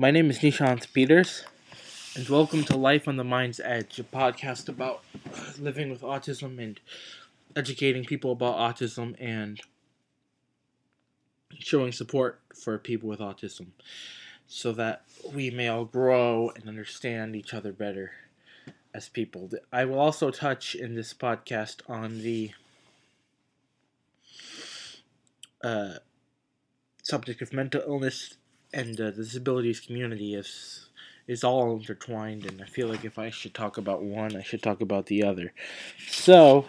My name is Nishant Peters, and welcome to Life on the Mind's Edge, a podcast about living with autism and educating people about autism and showing support for people with autism so that we may all grow and understand each other better as people. I will also touch in this podcast on the uh, subject of mental illness and uh, the disabilities community is is all intertwined, and I feel like if I should talk about one, I should talk about the other. So,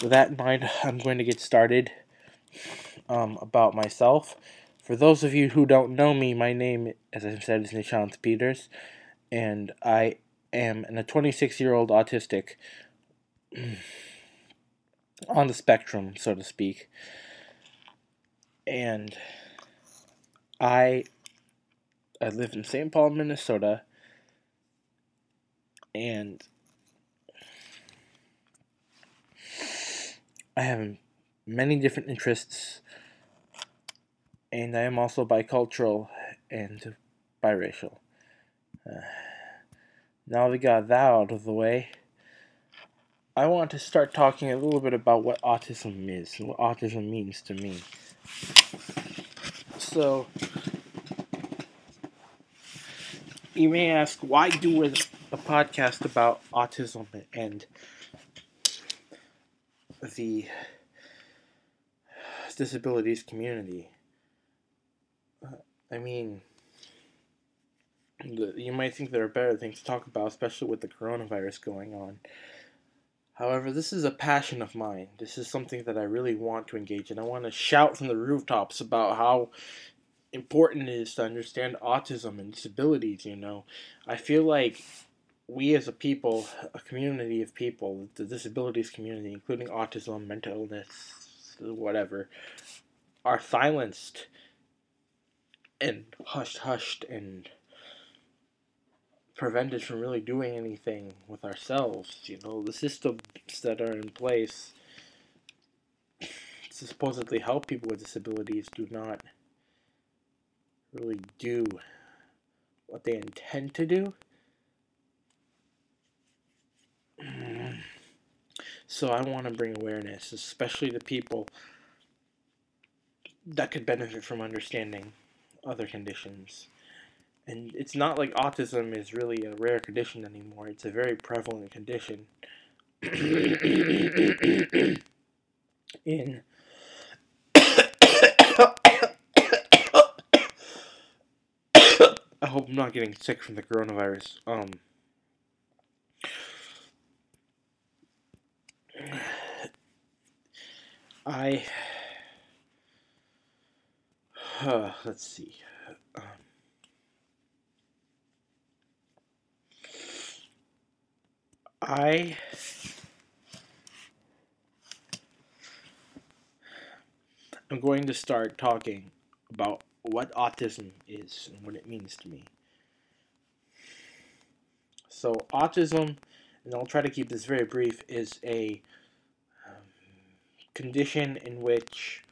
with that in mind, I'm going to get started um, about myself. For those of you who don't know me, my name, as I said, is Nishant Peters, and I am a 26 year old autistic on the spectrum, so to speak. And I I live in St. Paul, Minnesota, and I have many different interests, and I am also bicultural and biracial. Uh, now we got that out of the way, I want to start talking a little bit about what autism is and what autism means to me. So, you may ask, why do a, a podcast about autism and the disabilities community? Uh, I mean, you might think there are better things to talk about, especially with the coronavirus going on. However, this is a passion of mine. This is something that I really want to engage in. I want to shout from the rooftops about how important it is to understand autism and disabilities, you know. I feel like we as a people, a community of people, the disabilities community, including autism, mental illness, whatever, are silenced and hushed, hushed, and prevented from really doing anything with ourselves. You know, the systems that are in place to supposedly help people with disabilities do not really do what they intend to do. So I want to bring awareness, especially to people that could benefit from understanding other conditions and it's not like autism is really a rare condition anymore. It's a very prevalent condition. in I hope I'm not getting sick from the coronavirus. Um I uh, let's see. Um, I am going to start talking about what autism is and what it means to me. So, autism, and I'll try to keep this very brief, is a um, condition in which,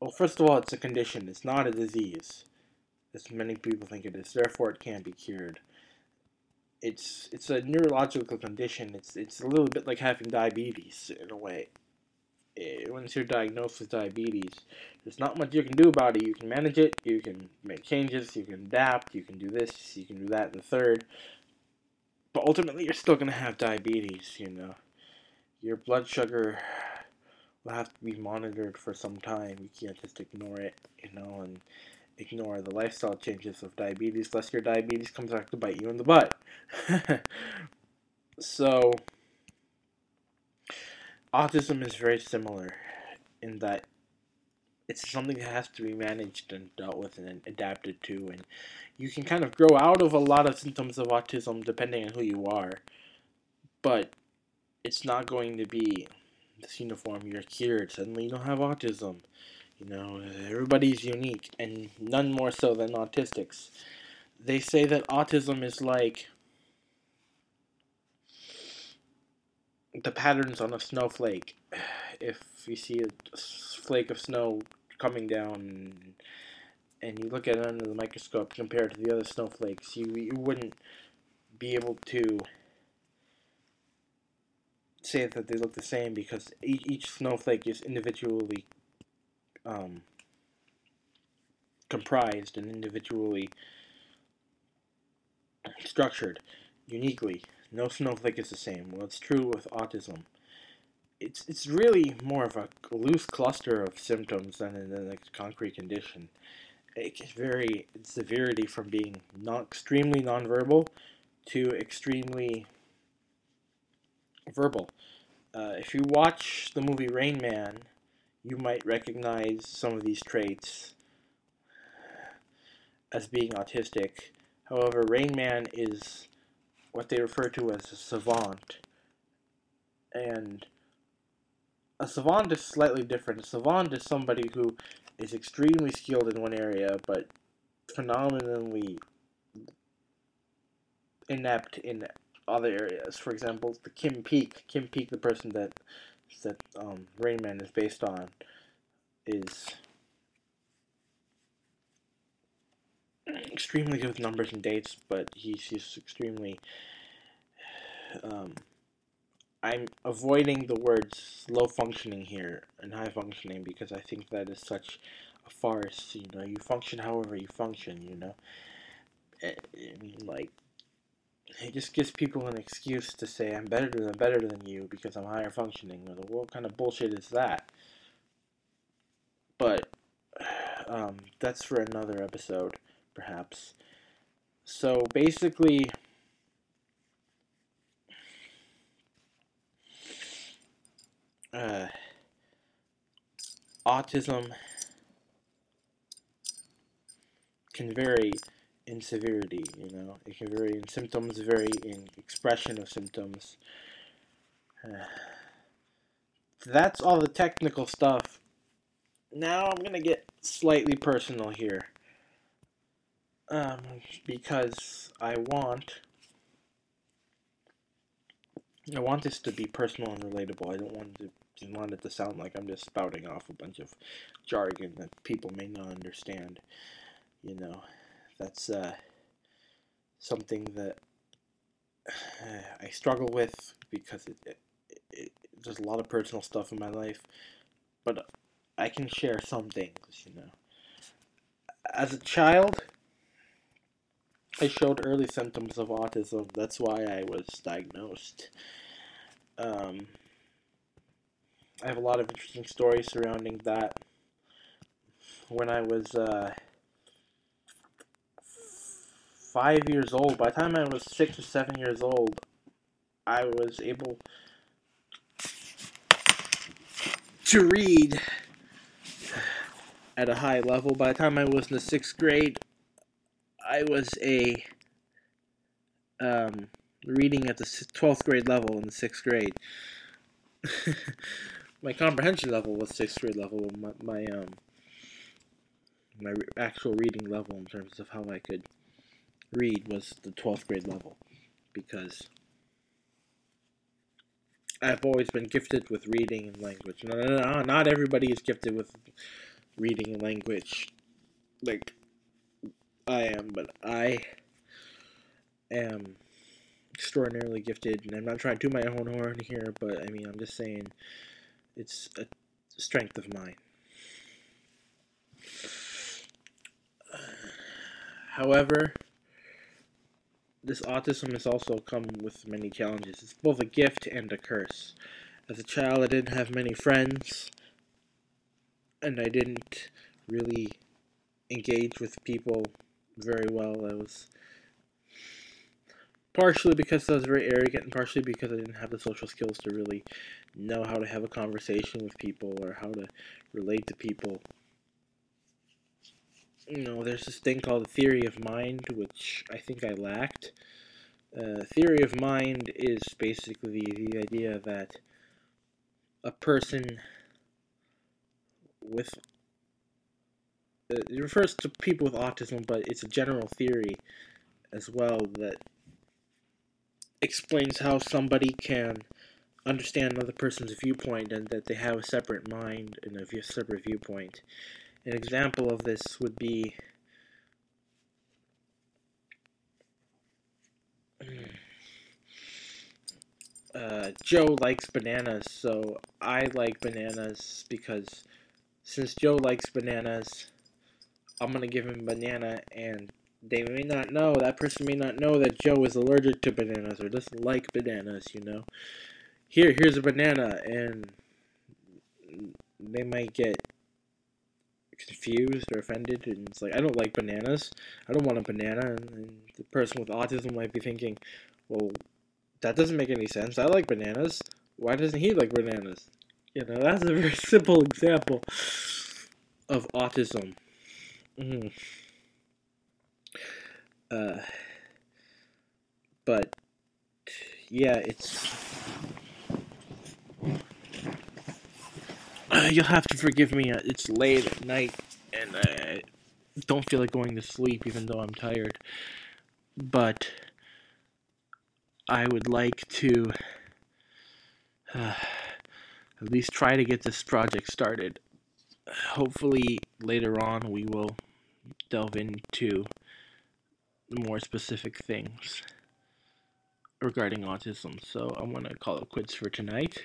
well, first of all, it's a condition, it's not a disease, as many people think it is, therefore, it can't be cured it's it's a neurological condition. It's it's a little bit like having diabetes in a way. Eh, once you're diagnosed with diabetes, there's not much you can do about it. You can manage it. You can make changes. You can adapt. You can do this. You can do that. The third, but ultimately, you're still gonna have diabetes. You know, your blood sugar will have to be monitored for some time. You can't just ignore it. You know, and ignore the lifestyle changes of diabetes, lest your diabetes comes back to bite you in the butt. so, autism is very similar in that it's something that has to be managed and dealt with and adapted to, and you can kind of grow out of a lot of symptoms of autism depending on who you are, but it's not going to be this uniform. You're cured. Suddenly, you don't have autism you know, everybody's unique, and none more so than autistics. They say that autism is like the patterns on a snowflake. If you see a flake of snow coming down and you look at it under the microscope compared to the other snowflakes, you you wouldn't be able to say that they look the same because each, snowflake is individually um, comprised and individually structured uniquely. No snowflake is the same. Well, it's true with autism. It's it's really more of a loose cluster of symptoms than an a concrete condition. It can vary in severity from being not extremely nonverbal to extremely verbal. Uh, if you watch the movie Rain Man, you might recognize some of these traits as being autistic. However, Rain Man is what they refer to as a savant. And a savant is slightly different. A savant is somebody who is extremely skilled in one area, but phenomenally inept in other areas. For example, the Kim Peek, Kim Peek, the person that that um, Rain Man is based on, is extremely good with numbers and dates, but he's, he's extremely. Um, I'm avoiding the words low functioning here and high functioning because I think that is such a farce. You know, you function however you function. You know, I mean, like it just gives people an excuse to say I'm better than better than you because I'm higher functioning. What kind of bullshit is that? But um, that's for another episode, perhaps. So basically, uh, autism can vary in severity, you know. It can vary in symptoms, vary in expression of symptoms. Uh, that's all the technical stuff. Now I'm gonna get slightly personal here. Um, because I want I want this to be personal and relatable. I don't want to want it to sound like I'm just spouting off a bunch of jargon that people may not understand. You know. That's uh, something that I struggle with because it, it, it, there's a lot of personal stuff in my life, but I can share some things, you know. As a child, I showed early symptoms of autism. That's why I was diagnosed. Um, I have a lot of interesting stories surrounding that. When I was uh, five years old. By the time I was six or seven years old, I was able to read at a high level. By the time I was in the sixth grade, I was a um, reading at the twelfth grade level in the sixth grade. my comprehension level was sixth grade level. My, my um my actual reading level in terms of how I could read was the 12th grade level because I've always been gifted with reading and language. No, no, no, not everybody is gifted with reading and language like I am, but I am extraordinarily gifted, and I'm not trying to do my own horn here, but I mean, I'm just saying it's a strength of mine. However, this autism has also come with many challenges. It's both a gift and a curse. As a child, I didn't have many friends, and I didn't really engage with people very well. I was partially because I was very arrogant, and partially because I didn't have the social skills to really know how to have a conversation with people or how to relate to people you know, there's this thing called the theory of mind, which I think I lacked. Uh, theory of mind is basically the idea that a person with it refers to people with autism, but it's a general theory as well that explains how somebody can understand another person's viewpoint and that they have a separate mind and a separate viewpoint. An example of this would be uh, Joe likes bananas, so I like bananas because since Joe likes bananas, I'm gonna give him banana, and they may not know that person may not know that Joe is allergic to bananas or doesn't like bananas. You know, here here's a banana, and they might get confused or offended, and it's like I don't like bananas. I don't want a banana, and, and the person with autism might be thinking, well, that doesn't make any sense. I like bananas. Why doesn't he like bananas? You know, that's a very simple example of autism. Mm. Uh, but yeah, it's. Uh, you'll have to forgive me. Uh, it's late at night, and I don't feel like going to sleep, even though I'm tired. But I would like to uh, at least try to get this project started. Hopefully, later on, we will delve into more specific things regarding autism. So, I'm going to call it quits for tonight.